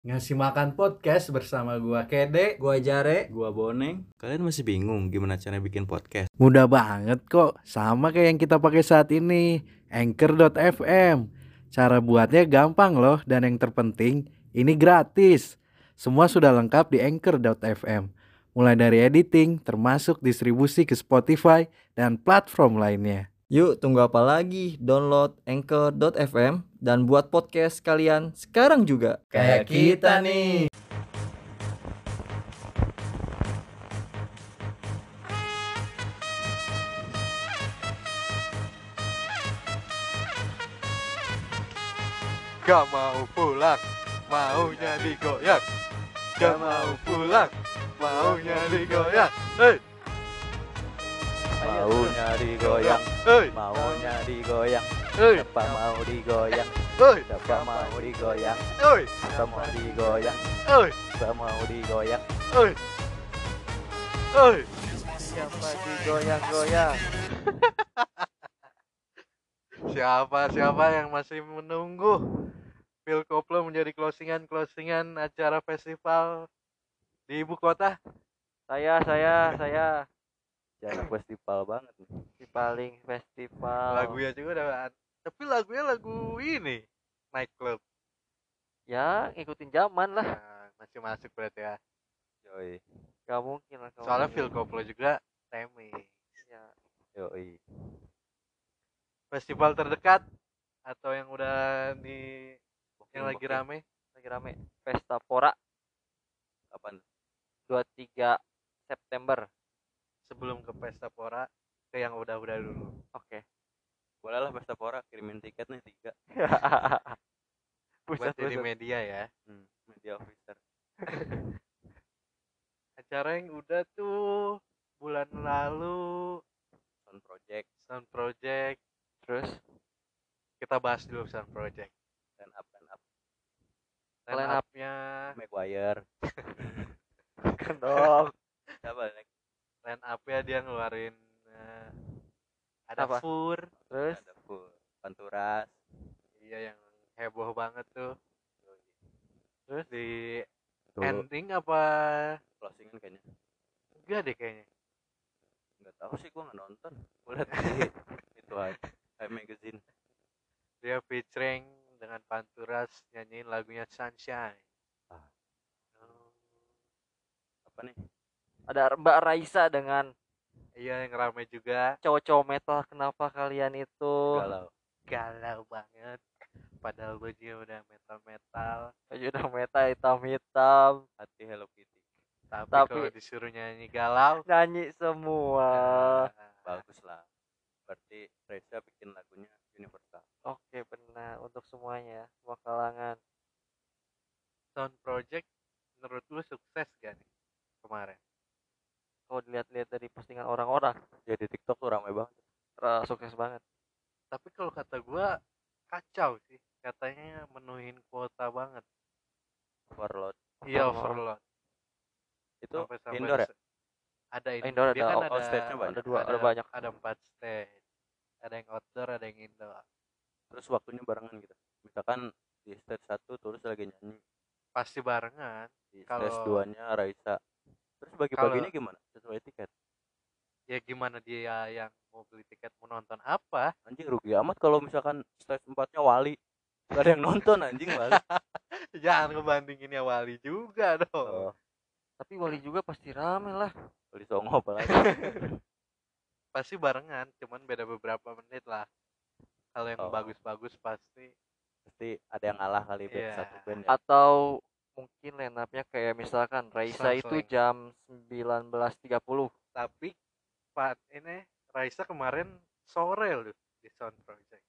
Ngasih makan podcast bersama gua Kede. Gua Jare. Gua Boneng. Kalian masih bingung gimana cara bikin podcast? Mudah banget kok, sama kayak yang kita pakai saat ini. Anchor.fm. Cara buatnya gampang loh dan yang terpenting ini gratis. Semua sudah lengkap di Anchor.fm. Mulai dari editing termasuk distribusi ke Spotify dan platform lainnya. Yuk tunggu apa lagi? Download Anchor.fm dan buat podcast kalian sekarang juga. Kayak kita nih. Gak mau pulang, maunya digoyang. Gak mau pulang, maunya digoyang. Hei, Maunya digoyang, hei, maunya digoyang, hei, siapa mau digoyang, hei, siapa mau digoyang, hei, siapa mau digoyang, hei, siapa mau digoyang, siapa digoyang-goyang. Siapa siapa yang masih menunggu Phil Koplo menjadi closingan closingan acara festival di ibu kota? Saya, saya, saya. Jangan festival banget nih. di paling festival Lagunya juga udah tapi lagunya lagu ini Night Club. ya ngikutin zaman lah Nah, masih masuk berarti ya. Yoi, gak mungkin lah Soalnya ini. Phil Koplo juga remix. ya, yoi. Festival terdekat atau yang udah di yang lagi rame lagi rame Pesta Pora Kapan? 23 September sebelum ke Pesta Pora ke yang udah-udah dulu. oke Boleh lah Pesta Pora kirimin tiket nih tiga. Buat jadi media ya. Hmm, media officer. Acara yang udah tuh bulan lalu Sound project Sound Project terus kita bahas dulu Sound Project. line up line up up. up-nya Maguire. kan dong Siapa line up-nya dia ngeluarin eh, ada Apa? Fur, terus Ada full. Panturas. iya yang heboh banget tuh. Terus di Tuh, ending apa closingan kayaknya. enggak deh kayaknya. nggak tahu sih gua nggak nonton gua liat di itu aja Time magazine Dia featuring dengan Panturas nyanyiin lagunya Sunshine. Ah. Oh, apa nih ada Mbak Raisa dengan iya yang rame juga. cowok-cowok metal kenapa kalian itu? Galau. Galau banget. Padahal bajunya udah metal-metal. baju udah metal hitam-hitam. Hati Hello Kitty. Tapi, Tapi- kalau disuruh nyanyi galau, nyanyi semua. Nah, bagus lah berarti Reza bikin lagunya universal. Oke benar. Untuk semuanya semua kalangan. Sound Project menurut lu sukses gak nih kemarin? Kalau dilihat-lihat dari postingan orang-orang ya di TikTok tuh ramai banget eh, sukses banget Tapi kalau kata gua kacau sih. Katanya menuhin kuota banget. overload Iya overload. itu Sampai-sampai indoor ya Ada in- Indoor dia ada kan out- ada, outstage-nya banyak. Ada dua- ada banyak. Ada empat stage. Ada yang outdoor, ada yang indoor. terus waktunya barengan gitu misalkan di stage satu terus lagi nyanyi Pasti barengan. di Kalau- stage duanya Raisa terus bagi-baginya gimana sesuai tiket Ya gimana dia yang mau beli tiket mau nonton apa? anjing rugi amat kalau misalkan stage empatnya Wali gak ada yang nonton anjing Wali Jangan ngebandingin ya Wali juga dong. oh, tapi Wali juga pasti rame lah Wali Songo apalagi Pasti barengan, cuman beda beberapa menit lah. Kalau yang Oh. bagus-bagus pasti pasti ada yang ngalah kali band Iya. satu band ya atau mungkin line up-nya kayak misalkan Raisa itu Selang-seling. jam 19.30 tapi Pak ini Raisa kemarin sore loh di Sound Project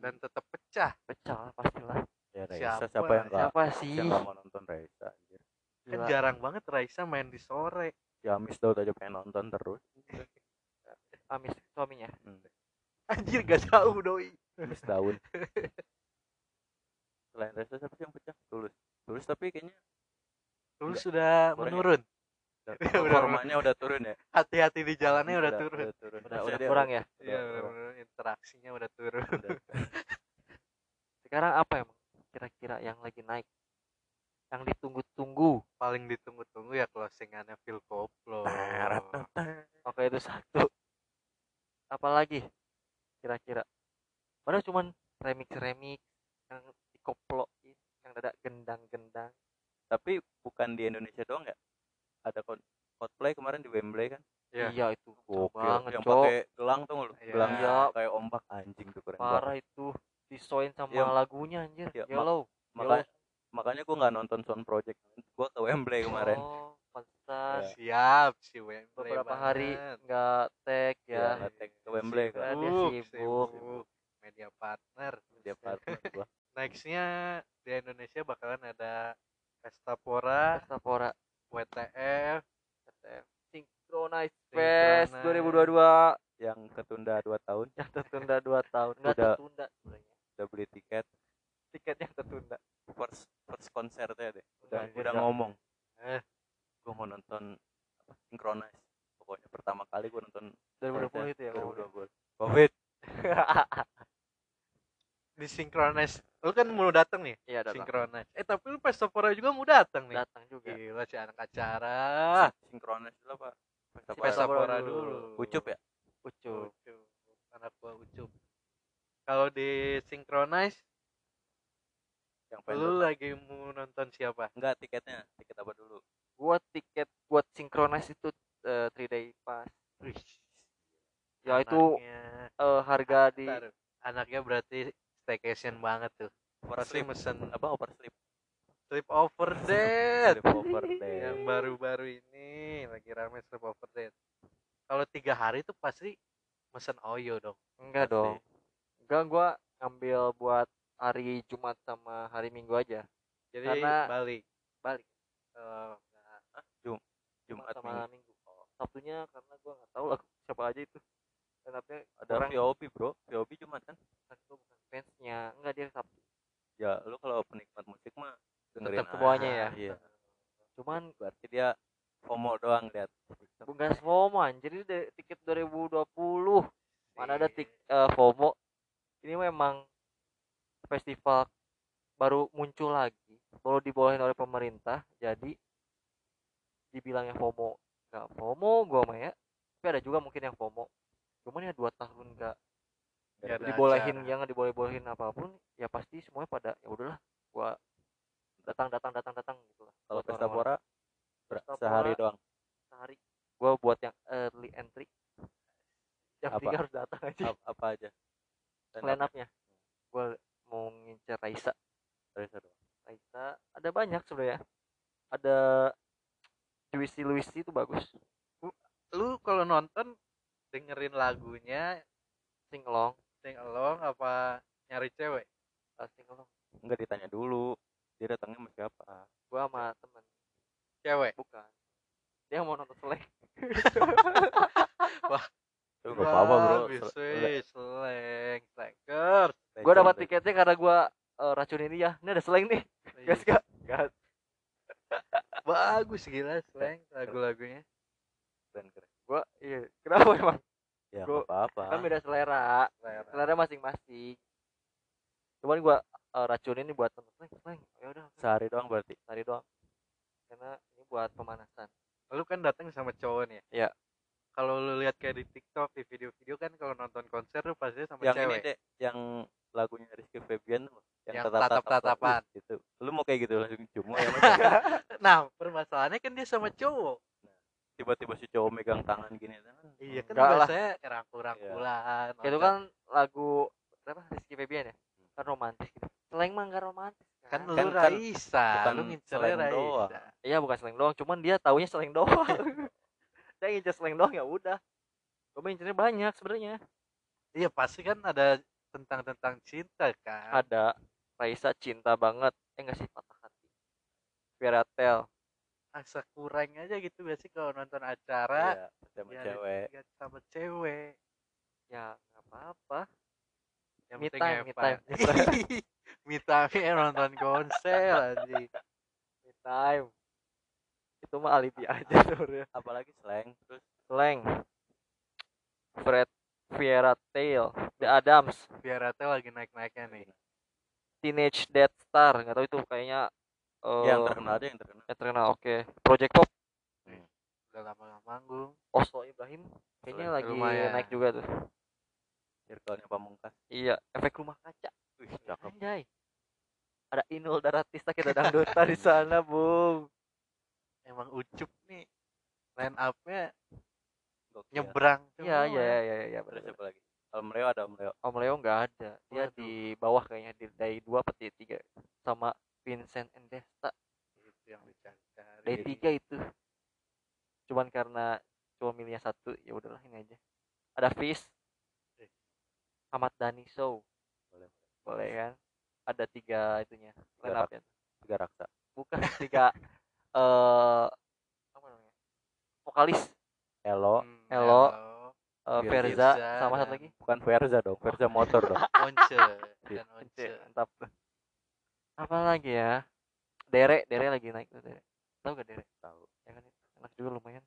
dan tetap pecah. pecah lah pastilah ya Raisa Siapa? siapa, yang gak siapa sih yang gak mau nonton Raisa anjir Kan Gila. jarang banget Raisa main di sore. si Amis Daud aja pengen nonton terus Amis suaminya Anjir gak jauh doi. Amis daun selain Raisa siapa sih yang pecah tulus tulus tapi kayaknya Terus Enggak. sudah ya? menurun. udah- Udah- performanya udah turun ya Hati-hati di jalannya udah, turun. udah turun udah, Maksudnya udah dia kurang ya Iya, udah- udah menurun. Interaksinya udah turun. udah- sekarang apa emang kira-kira yang lagi naik yang ditunggu-tunggu paling ditunggu-tunggu ya closingannya Phil Koplo oke itu satu apalagi kira-kira padahal cuman remix remix yang dikoploin yang ada gendang-gendang. Tapi bukan di Indonesia doang ya? Ada Coldplay kemarin di Wembley kan? Iya. iya itu Gokil. banget yang cok. pakai gelang tuh lu? Iya. gelang Iya. kayak ombak anjing tuh keren banget. Parah itu disoin sama Iya. lagunya anjir. Mak- yellow. makanya makanya gua nggak nonton Sound Project. Gua ke Wembley kemarin. oh siap si Wembley beberapa hari banget. nggak tag ya. ya ngetek ke Wembley Sibuk. kan. dia Sibuk, sibuk. media partner. Dia partner gua nextnya di Indonesia bakalan ada Pestapora Pestapora WTF STF Synchronize. Fest 2022 yang ketunda 2 tahun. Yang tertunda 2 tahun. Nggak Udah. tertunda sebenarnya. udah beli tiket. Tiket yang tertunda. First first konsernya deh. Udah, udah udah ngomong. Eh. gua mau nonton apa Synchronize. Pokoknya pertama kali gua nonton 2020 itu ya kalau 2020 covid di Synchronize lu kan mau datang nih iya datang Synchronize eh tapi lu Pestapora juga mau datang nih. Datang juga. Gila si anak acara. Synchronize dulu apa Pesta Pesta Pora. Pora Pestapora dulu. dulu. Ucup ya? Ucup. Ucup. anak gua ucup. Kalau di Synchronize yang lu lagi mau nonton siapa? Enggak tiketnya. Tiket apa dulu? Gua tiket buat Synchronize itu eh, 3 day pass. Wih, ya itu anaknya. eh, harga di Bentar. anaknya berarti staycation banget tuh. Pasti oversleep. Mesen apa oversleep? Sleep over dead sleep over day yang baru-baru ini lagi rame sleep over dead kalau tiga hari tuh pasti mesen oyo dong. Enggak Pasti. dong. Enggak gua ngambil buat hari Jumat sama hari Minggu aja. Jadi Karena- balik. Balik. Oh, enggak. Jumat sama Minggu. Minggu. Oh, Sabtunya karena gua nggak tahu lah siapa aja itu. Dan ada kurang VOB bro. VOB Jumat kan kan gua bukan fansnya enggak dia Sabtu ya lu kalau penikmat musik mah dengerin Tetap semuanya aja. ya? iya. Cuman berarti dia FOMO doang lihat bukan FOMO anjir ini dari tiket 2020 mana ada Iya. tik eh, FOMO. Ini memang festival baru muncul lagi. Baru dibolehin oleh pemerintah jadi dibilangnya FOMO. Nggak FOMO gua mah ya. Tapi ada juga mungkin yang FOMO. Cuman ya dua tahun nggak ada dibolehin acara. jangan diboleh bolehin apa pun ya pasti semuanya pada ya udahlah gua datang datang datang datang gitu lah. Kalau pesta pora sehari doang? sehari. Gua buat yang early entry. Yang Apa? tiga harus datang aja. Ap- apa aja? Line line up up-nya. Gua mau ngincer Raisa. Raisa doang. Raisa ada banyak sebenarnya. Ada Juicy Luisi itu bagus. Lu kalau nonton dengerin lagunya sing along. Sing along apa nyari cewek? Ah, sing along. Enggak ditanya dulu dia datangnya sama siapa? Gua sama temen. Cewek? Bukan. Dia mau nonton selek itu nggak apa-apa bro. Bisa Sel- seleng slackers. Gua dapat tiketnya karena gua eh, racunin dia. Ini ada seleng nih. Gas gak gas. Bagus gila seleng lagu-lagunya. Keren keren. Gua iya kenapa emang? Ya Gua- nggak apa kan apa beda selera. Selera. selera masing-masing. Cuman gua eh, racunin ini buat seleng seleng ya udah sehari doang berarti? Sehari doang. Karena ini buat pemanasan. Lu kan datang sama cowok nih Iya. kalau lu lihat kayak di TikTok di video-video kan kalau nonton konser lu pasti sama yang cewek. ini deh yang lagunya Rizky Febian tuh, Yang tatap-tatapan. tatap-tatapan. Wih, gitu. Lu mau kayak gitu langsung cuma ya nah permasalahannya kan dia sama cowok. Tiba-tiba si cowok megang tangan gini. Kan iya kan biasanya rangkul-rangkulan Kayak itu kan lagu apa Rizky Febian ya kan romantis gitu. Seleng mah nggak romantis kan kan, lu Kan- kan Raisa bukan lu ngincernya seleng doang. Raisa iya bukan seleng doang cuman dia taunya seleng doang. Dia ngincer seleng doang ya udah. Gue ngincernya banyak sebenarnya. Iya pasti kan ada tentang tentang cinta kan? Ada. Raisa cinta banget. Eh enggak sih? Patah hati. Fairytale asa kurang aja gitu biasanya kalau nonton acara? Iya sama ya, cewek. sama cewek. Ya nggak apa-apa yang Me penting time, me time, me time. me time ya nonton konser anjing. Me time. Itu mah alibi aja sebenarnya apalagi slang. Terus? Slang. Fred Fiera Tail The Adams. Biar Rata lagi naik-naiknya nih. Teenage Death Star nggak tahu itu kayaknya eh, yang terkenal aja yang terkenal. yang terkenal oke. Project Pop. Udah lama gak manggung. Oslo Ibrahim kayaknya Oslo, lagi lumayan. naik juga tuh circle-nya pamungkas. Iya efek rumah kaca. Wih cakep. Anjay. Ada Inul Daratista kita dangdutan di sana bung. Emang ucup nih. Line up-nya Gokil. nyebrang iya semua. iya iya iya iya Terus bener. siapa lagi? Om Leo ada Om Leo? Om Leo nggak ada. Dia Waduh. di bawah kayaknya di day dua day tiga. Sama Vincent Endesta. Itu yang dicari-cari. Day tiga itu. Cuman karena cuma milihnya satu ya udahlah ini aja. Ada Fis Eh. Ahmad Dhani Show. Boleh. boleh kan? Ada tiga itunya Tiga up-nya tiga raksa. Bukan tiga eh apa namanya? Vokalis. Elo. Hmm, Elo. Elo, eh, Firza Verza sama satu lagi? Bukan Verza dong Verza motor dong. Once Iya. dan Once. Cek, mantap. Apa lagi ya? Dere Dere lagi naik tuh Dere tahu gak Dere tahu ya kan itu enak juga lumayan.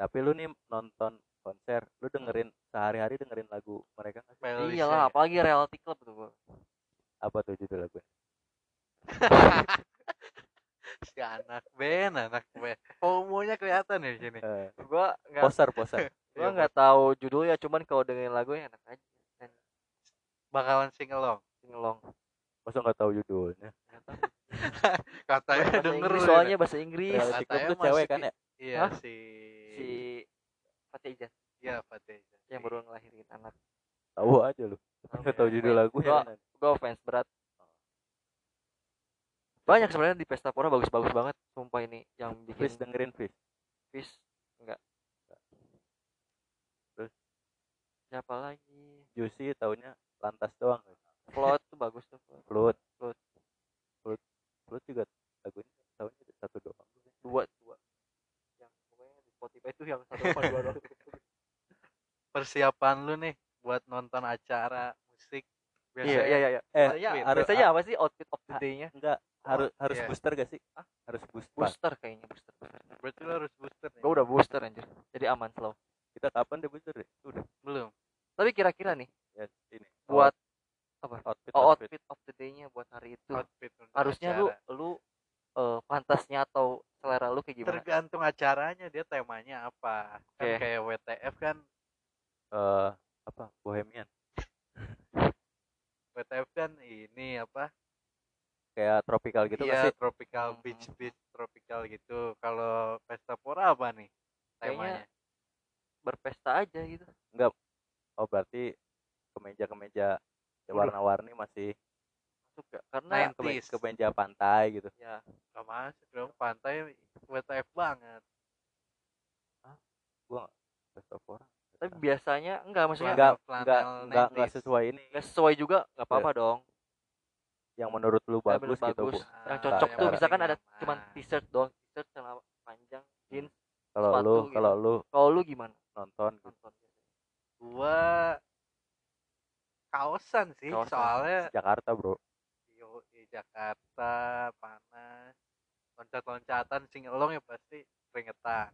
Tapi lu nih nonton konser lu dengerin sehari-hari dengerin lagu mereka nggak iyalah ya. apalagi reality club tuh apa tuh judul lagunya si anak band anak band. Homonya kelihatan ya di sini. Eh, gua nggak poser poser gua nggak tahu judulnya cuman kalau dengerin lagunya enak aja. Dan bakalan sing along singelong. Masa nggak tahu judulnya? Katanya bahasa denger Inggris lu soalnya bahasa Inggris. Katanya tuh cewek kan ya? iya Hah? si si Fatih Ijan iya Fatih yang baru ngelahirin anak. Tahu aja lu. Tahu nggak ya. tahu judul Gua- lagunya gua- kan? gua fans berat. Banyak sebenarnya di pesta pora bagus-bagus banget. Sumpah ini yang bikin Fish dengerin Fish Fish enggak. Terus? siapa lagi? Juicy taunya lantas doang. Float tuh bagus tuh. Float. Flut. Flut Flut juga lagunya taunya satu doang dua dua yang pokoknya di Spotify itu yang satu apa dua doang persiapan lu nih buat nonton acara musik iya iya iya eh biasanya, harus biasanya apa sih outfit of the Ah, day-nya enggak. Harus harus iya. booster gak sih? Hah? harus booster. Booster kayaknya booster. Berarti lu harus booster nih gue udah booster anjir. Jadi aman slow. Kita kapan deh booster deh udah. Belum. Tapi kira-kira nih ya ini. buat apa? outfit oh, outfit. outfit of the day-nya buat hari itu. Outfit untuk harusnya lu acara. lu eh, pantasnya atau selera lu kayak gimana? Tergantung acaranya dia temanya apa kan Oke. kayak WTF kan eh apa bohemian WTF kan ini apa kayak tropical gitu iya, sih? tropical Mhm. beach beach tropical gitu. Kalau pesta pora apa nih Kayaknya temanya? berpesta aja gitu. Oh berarti kemeja kemeja Waduh. warna-warni masih masuk gak karena 90s. keme- kemeja pantai gitu. Ya Gak masuk dong pantai WTF banget. Gua nggak pesta orang tapi biasanya enggak maksudnya enggak enggak enggak enggak 90s. sesuai ini. Nggak sesuai juga nggak apa-apa dong yang menurut lu bagus gitu bu bagus. yang Ah, cocok tuh misalkan ada nyaman. cuman t-shirt doang t-shirt celana panjang jeans kalau lu gitu. kalau lu kalau lu gimana nonton gitu. nonton gua kaosan sih Kaosan. soalnya Jakarta bro yo di Jakarta panas loncat-loncatan singelong ya pasti keringetan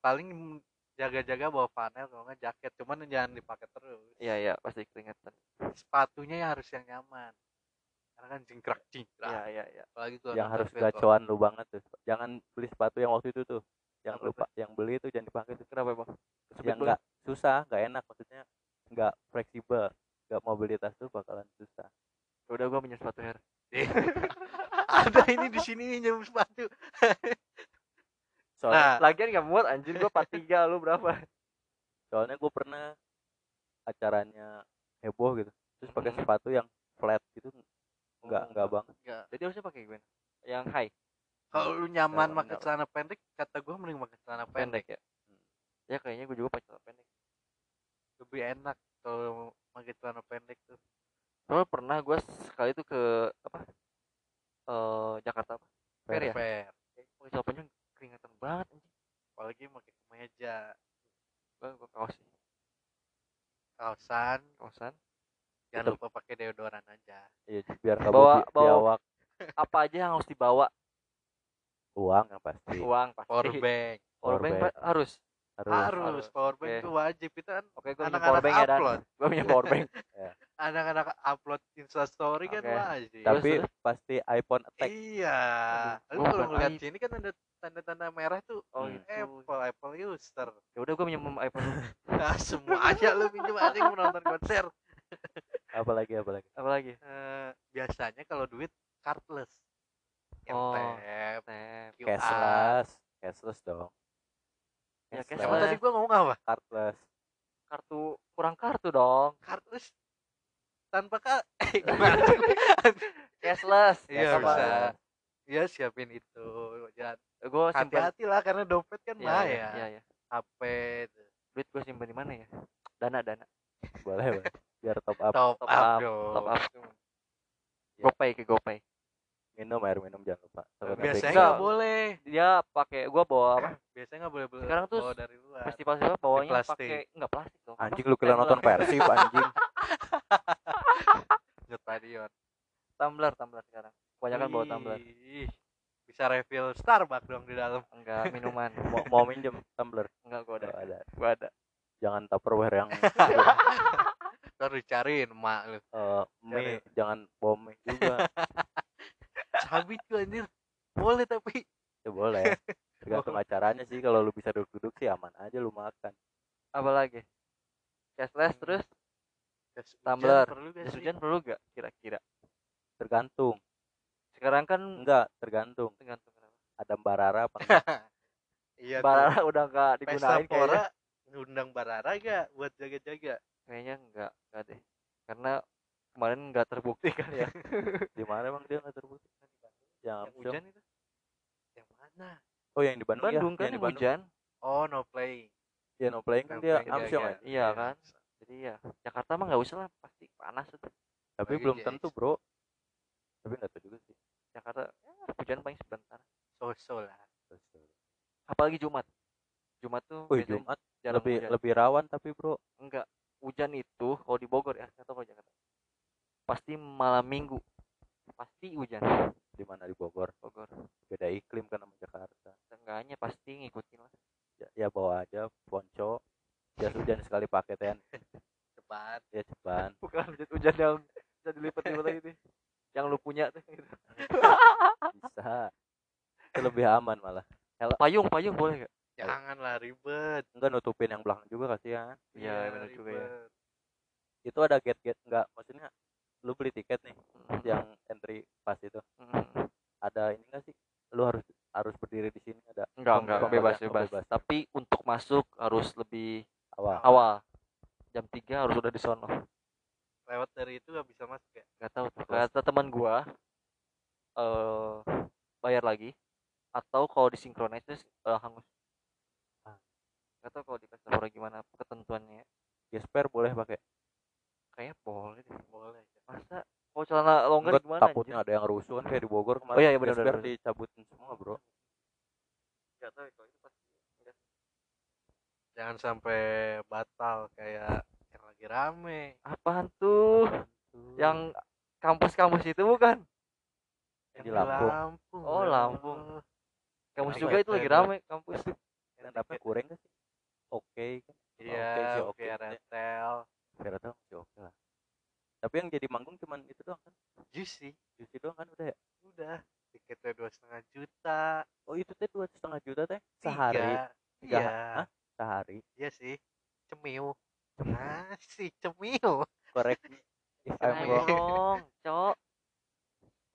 paling jaga-jaga bawa panel kalau nggak jaket cuman jangan dipakai terus iya iya pasti keringetan sepatunya ya harus yang nyaman karena kan jingkrak jingkrak iya iya iya. Apalagi kalau yang harus gacoan lu banget tuh. Jangan beli sepatu yang waktu itu tuh. Yang Apa lupa yang beli itu jangan dipakai tuh. Kenapa bang yang enggak susah nggak enak. Maksudnya nggak fleksibel. Nggak mobilitas tuh bakalan susah. Ya udah gua minjem sepatu hair ada ini di sini nih nyem sepatu. Soalnya nah. Lagian nggak muat anjir gua 43 lu berapa? Soalnya gue pernah acaranya heboh gitu. Terus pakai Mhm. sepatu yang flat gitu nggak Oh. nggak banget. Nggak. jadi harusnya pakai gimana? Yang high. Kalau lu nyaman pakai celana pendek kata gue mending pakai celana pendek pendek. ya? Ya kayaknya gua juga pakai celana pendek. Lebih enak kalau pakai celana pendek tuh. Soalnya pernah gua sekali tuh ke apa eh Jakarta apa? Fair ya? Fair pakai celana panjang keringetan banget anjing. Apalagi pakai kemeja. Gua, gua kaos sih. Kaosan. Kaosan? Jangan Betul. lupa pakai deodoran aja iya biar nggak Bawa- bi- bawa- biawak apa aja yang harus dibawa? Uang yang pasti. Uang pasti. Power bank. Power bank harus. Harus. Harus power bank itu wajib. Itu kan oke gua punya power anak-anak bank ya dan. upload. Gua punya power bank. Anak-anak upload instastory kan Oke. wajib. Tapi pasti iPhone attack. iya. Lu kalau ngeliat sini kan ada tanda-tanda merah tuh. Oh, Hmm. itu. Apple Apple user. Ya udah gue minjem iPhone lu. nah semua aja lu pinjam anjing menonton konser Apalagi apalagi. Apalagi? Eh, biasanya kalau duit cardless Oh. tap. Cashless, cashless dong. Ya, Cashless. Tadi gua ngomong apa cardless. Kartu kurang kartu dong. cardless tanpa eh, sih? Cashless. iya bisa Iya siapin itu jangan Gue simpen. hati-hati lah karena dompet kan Iya, bahaya iya, iya, iya. HP tuh. Duit gue simpen di mana ya? Dana, dana. Boleh, boleh. Biar top up. top, Top up, up, top up. Ya. GoPay ke GoPay. Minum air minum jangan lupa. Takutnya biasanya nggak boleh Dia pakai gue bawa apa? biasanya nggak boleh beli Sekarang tuh bawa dari luar Festival festival bawanya plastik. pakai enggak plastik dong. Anjing lu kira nonton Persib anjing. stadion tumbler, tumbler sekarang. Kebanyakan bawa tumbler. Bisa refill Starbucks dong di dalam Enggak minuman. Mau, mau minjem tumbler? Enggak gue ada. Ada, ada. Gue ada. Jangan Tupperware yang terus dicariin emak lu eh, mie, jangan bawa mie juga. cabit tuh anjir boleh tapi Ya boleh. Tergantung acaranya sih kalau lu bisa duduk-duduk sih aman aja lu makan. Apalagi? Cashless terus Jas hujan Tumbler. perlu gak jas sih? hujan perlu gak kira-kira? Tergantung. Sekarang kan Enggak, tergantung. tergantung kenapa. Ada barara apa enggak? iya tuh. Barara udah enggak pesta digunain kayaknya. pora ngundang barara gak buat jaga-jaga Kayaknya enggak, enggak deh. Karena kemarin enggak terbukti kan ya. Di mana emang dia enggak terbukti? Yang yang Amsyong. hujan itu yang mana Oh, yang di Bandung, Bandung ya? kan yang di yang Bandung. hujan. oh no play Ya no playing kan dia Amsyong jaga. aja. Iya kan? Jadi ya Jakarta mah nggak usah lah, pasti panas itu. Tapi Bagi belum tentu, Bro. Tapi enggak tahu juga sih. Jakarta ya, hujan paling sebentar. so-so lah Apalagi Jumat. Jumat tuh Wih, Jumat lebih hujan. lebih rawan tapi, Bro. Hujan itu kalau di Bogor ya atau kalau Jakarta pasti malam minggu pasti hujan Di mana di Bogor? Bogor Beda iklim kan sama Jakarta. seenggaknya pasti ngikutin lah Ya, ya bawa aja ponco. Jas hujan sekali pakai ten. cepat Ya ceban. bukan hujan, hujan yang bisa dilipat-lipat lagi tuh yang lu punya tuh gitu. Bisa. Itu lebih aman malah. payung payung boleh gak janganlah ribet Enggak nutupin yang belakang juga kasihan. Iya, benar juga ya. ribet. Itu ada gate-gate enggak maksudnya lu beli tiket nih Mm, yang entry pass itu. mm. Ada ini enggak sih? Lu harus harus berdiri di sini ada enggak enggak bebas pem- bebas bebas. tapi untuk masuk harus lebih awal. awal jam 3 harus udah di sono lewat dari itu gak bisa masuk ya nggak tahu tuh kata teman gua eh bayar lagi atau kalau disinkronis eh, hangus. Nggak tahu kalau di Pesapora gimana ketentuannya Gesper boleh pakai. kayaknya boleh deh boleh masa kalau celana longgar Enggak gimana takutnya ada yang rusuh kan kayak di Bogor kemarin. Oh iya, iya, Gesper benar, benar. dicabutin semua, Bro. nggak tahu kalau itu pasti nggak- jangan sampai batal kayak yang lagi rame apaan tuh yang kampus-kampus itu bukan Yang di Lampung. Lampung Oh. Lampung. kampus juga ya, itu lagi rame kampus Dan apa kurang gak sih? Oke kan. iya Oke rentel Kira tahu masih oke lah. Tapi yang jadi manggung cuman itu doang kan? juicy Juicy doang kan udah ya? udah tiketnya dua setengah juta Oh itu teh dua setengah juta teh sehari, Tiga iya Hah? sehari. iya sih cemil ah sih cemil wrong. dong cok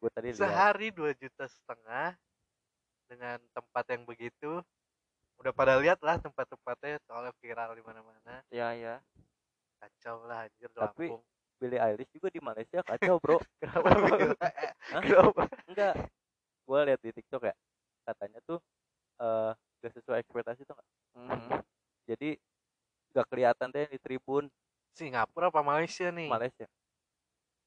Gue tadi sehari dua juta setengah dengan tempat yang begitu udah pada lihat lah tempat-tempatnya soalnya viral di mana-mana ya ya kacau lah anjir Tapi- Lampung Billie Eilish juga di Malaysia kacau bro. kenapa kenapa Enggak. Gue lihat di TikTok ya. Katanya tuh eh gak sesuai ekspektasi tuh nggak? Mhm. Jadi gak kelihatan deh di tribun Singapura apa Malaysia nih Malaysia.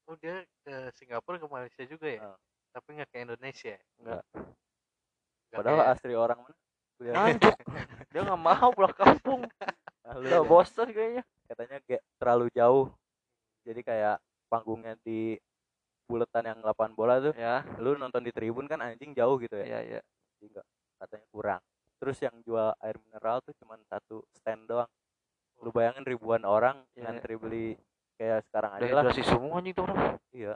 oh dia ke Singapura ke Malaysia juga ya Ah. tapi nggak ke Indonesia ya? Enggak. Nggak Padahal kayak- asli orang mana? Eilish. Nganjuk. dia nggak mau pulang kampung Lalu udah ya, bosan kayaknya katanya kayak terlalu jauh. Jadi kayak panggungnya di buletan yang lapangan bola tuh. ya Lu nonton di tribun kan anjing jauh gitu ya. ya ya Jadi enggak katanya kurang. Terus yang jual air mineral tuh cuman satu stand doang. Lu bayangin ribuan orang Iya, ngantri beli kayak sekarang aja lah dehidrasi semua anjing tuh orang iya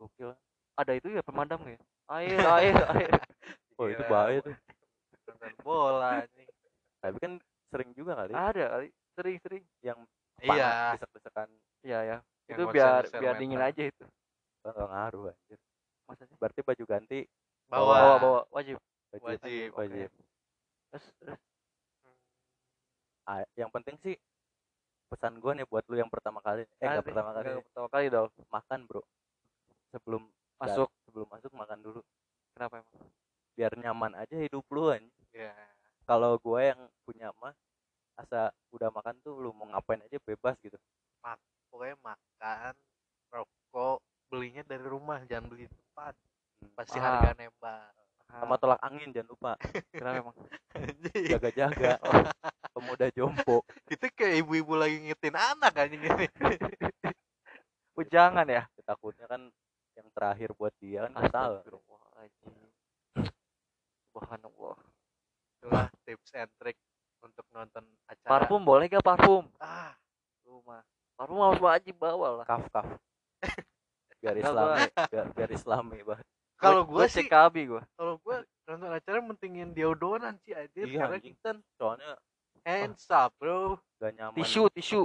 gokil ada itu ya pemadam ya air air air oh itu bahaya tuh bola nih tapi kan sering juga kali. Ada kali sering sering. Yang iya. panas desek-desekan iya ya. Itu biar biar dingin aja itu. Nggak ngaruh anjir. Masa sih? Berarti baju ganti bawa. bawa bawa wajib. Wajib Wajib, terus terus. Ah, yang penting sih pesan gue nih buat lu yang pertama kali. Eh nggak pertama kali. Nggak pertama kali dong. Makan bro. Sebelum masuk. Sebelum masuk makan dulu. Kenapa emang biar nyaman aja hidup lu anjing ya kalau gue yang punya mah asa udah makan tuh lu mau ngapain aja bebas gitu. Pokoknya makan rokok belinya dari rumah jangan beli di tempat. Hmm. pasti Ah. harga nembak. Sama tolak angin jangan lupa. Kenapa emang Anjing. jaga-jaga pemuda jompo. Itu kayak ibu-ibu lagi ngitin anak anjing. Ini oh jangan ya takutnya kan yang terakhir buat dia kan nggak tahu Astagfirullahaladzim Subhanallah itulah tips and trick untuk nonton acara. Parfum boleh gak parfum? Ah rumah. Parfum harus wajib bawa lah. Kaf kaf. Biar islami biar, biar islami banget kalau gue sih CKB gua. kalau gue nonton acara mentingin deodoran sih aja Iya, karena kita soalnya hands up bro. Gak nyaman. Tisu tisu.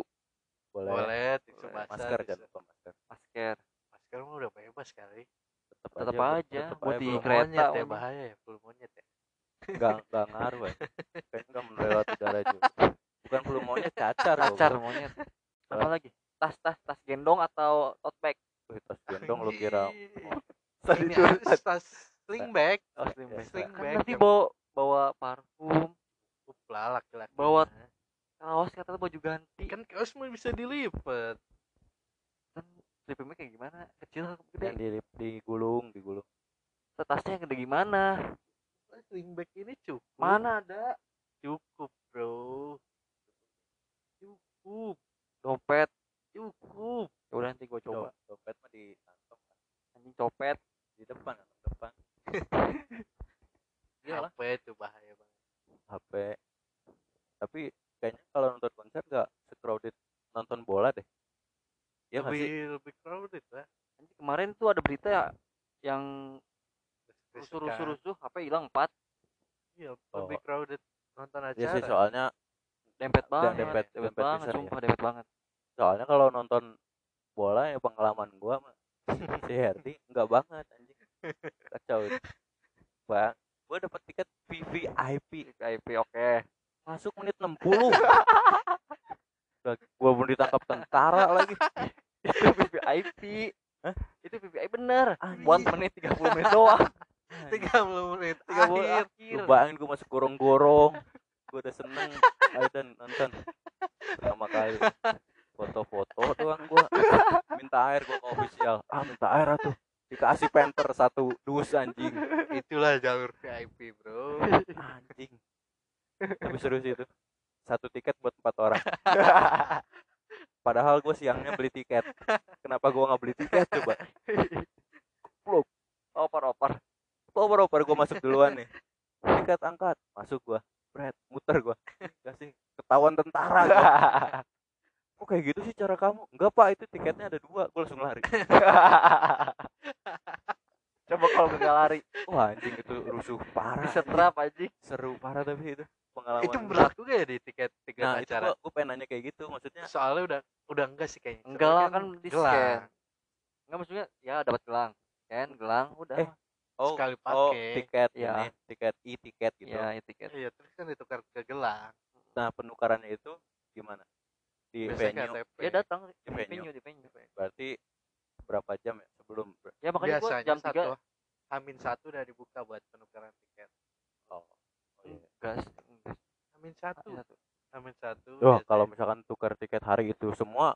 Boleh, boleh tisu Boleh. basah masker jangan lupa masker. Masker. Masker mah udah bebas kali. Tetap, aja, Tetep buat aja, di bro. Flu kereta, ya bahaya ya flu monyet ya nggak nggak ngaruh ya kayaknya nggak melewat udara juga. Bukan flu monyet cacar cacar. bro. monyet. Apa lagi? Tas tas tas gendong atau tote bag? Wih, tas gendong lu kira. Ini harus tas sling bag. oh, sling bag. Sling Kan bag nanti bawa bawa parfum. Lah laki-laki. Bawa- kaos kata baju ganti. Kan kaos mah bisa dilipet. Kan sleeping bag kayak gimana? Kecil apa yang gede. di digulung digulung. Tasnya yang gede gimana sling bag ini cukup. Mana ada? Cukup bro. Cukup. Dompet. Cukup. Ya udah nanti gua coba coba. dompet mah di kantong kan. anjing copet. Di depan kan depan. Iyalah. HP itu bahaya banget. HP tapi kayaknya kalau nonton konser nggak secrowded nonton bola deh. Nggak lebih sih? lebih crowded lah kemarin tuh ada berita ya yang Desek-desekan. rusuh-rusuh HP hilang? Empat? Iya Oh. lebih crowded nonton acara Iya sih soalnya dempet banget dempet- dempet, dempet banget besar ya. sumpah dempet banget. Soalnya kalau nonton bola ya pengalaman gua mah si Herdi nggak banget anjing. Kacau bang gua dapat tiket VVIP VIP oke. Masuk menit 60 Udah, gua belum ditangkap tentara lagi. Itu VIP Hah? itu VIP bener. Anjing. buat menit 30 menit doang tiga puluh menit 30 akhir akhir. lu bayangin gua masuk gorong-gorong. Gua udah seneng. Ayo dan nonton. Pertama kali. Foto-foto doang gua. Minta air gua ke official ah minta air atuh dikasih penter satu dus anjing. Itulah jalur VIP bro. Anjing. Tapi serius itu. Satu tiket buat empat orang. Padahal gue siangnya beli tiket. Kenapa gue nggak beli tiket coba? Oper oper oper oper gue masuk duluan nih. Tiket angkat masuk gue Bret, muter gue kasih ketahuan tentara gua. kok kayak gitu sih cara kamu? Enggak pak itu tiketnya ada dua gue langsung lari. Coba kalau nggak lari. Wah anjing itu rusuh parah bisa anjing. terap aja seru parah tapi itu pengalaman. Itu berlaku gak ya di tiket tiket nah itu acara? gue gue pengen nanya kayak gitu maksudnya soalnya udah udah enggak sih kayaknya. Enggak lah kan di gelang. scan. Enggak maksudnya ya dapat gelang. Scan gelang udah. Eh, oh Sekali oh pakai. tiket Iya. ini tiket e tiket gitu ya ya tiket iya terus kan ditukar ke gelang Nah, penukarannya itu gimana? Di biasanya venue. KTP ya datang di Di venue. venue di venue Berarti berapa jam ya sebelum? ya makanya gua jam satu tiga Amin satu udah dibuka buat penukaran tiket Oh. oh iya. gas Amin satu Amin satu Oh, kalau misalkan tukar tiket hari itu semua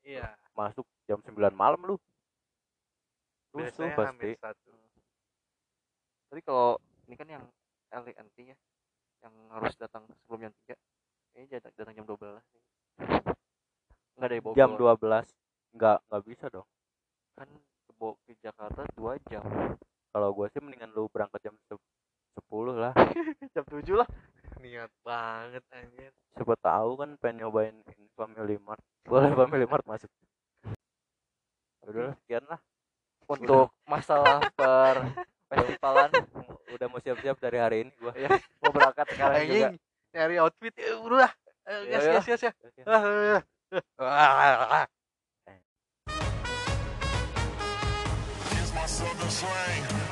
iya masuk jam 9 malam lu. Rusuh pasti. Amin satu tapi kalau ini kan yang LNT ya yang harus datang sebelum jam tiga ini datang, datang jam 12 nggak dari Bogor Jam 12 enggak enggak bisa dong. kan ke, Bo- ke Jakarta dua jam Kalau gua sih mendingan lu berangkat jam se- 10 lah. jam tujuh lah niat banget anjir Siapa tahu kan pengen nyobain ini Family Mart. Boleh Family Mart masuk. udah sekian lah untuk masalah per festivalan udah mau siap-siap dari hari ini gua. Mau berangkat sekarang juga. nyari outfit. Ya udah Ya, gas ya. gas gas ya Oke. Here's my southern slang.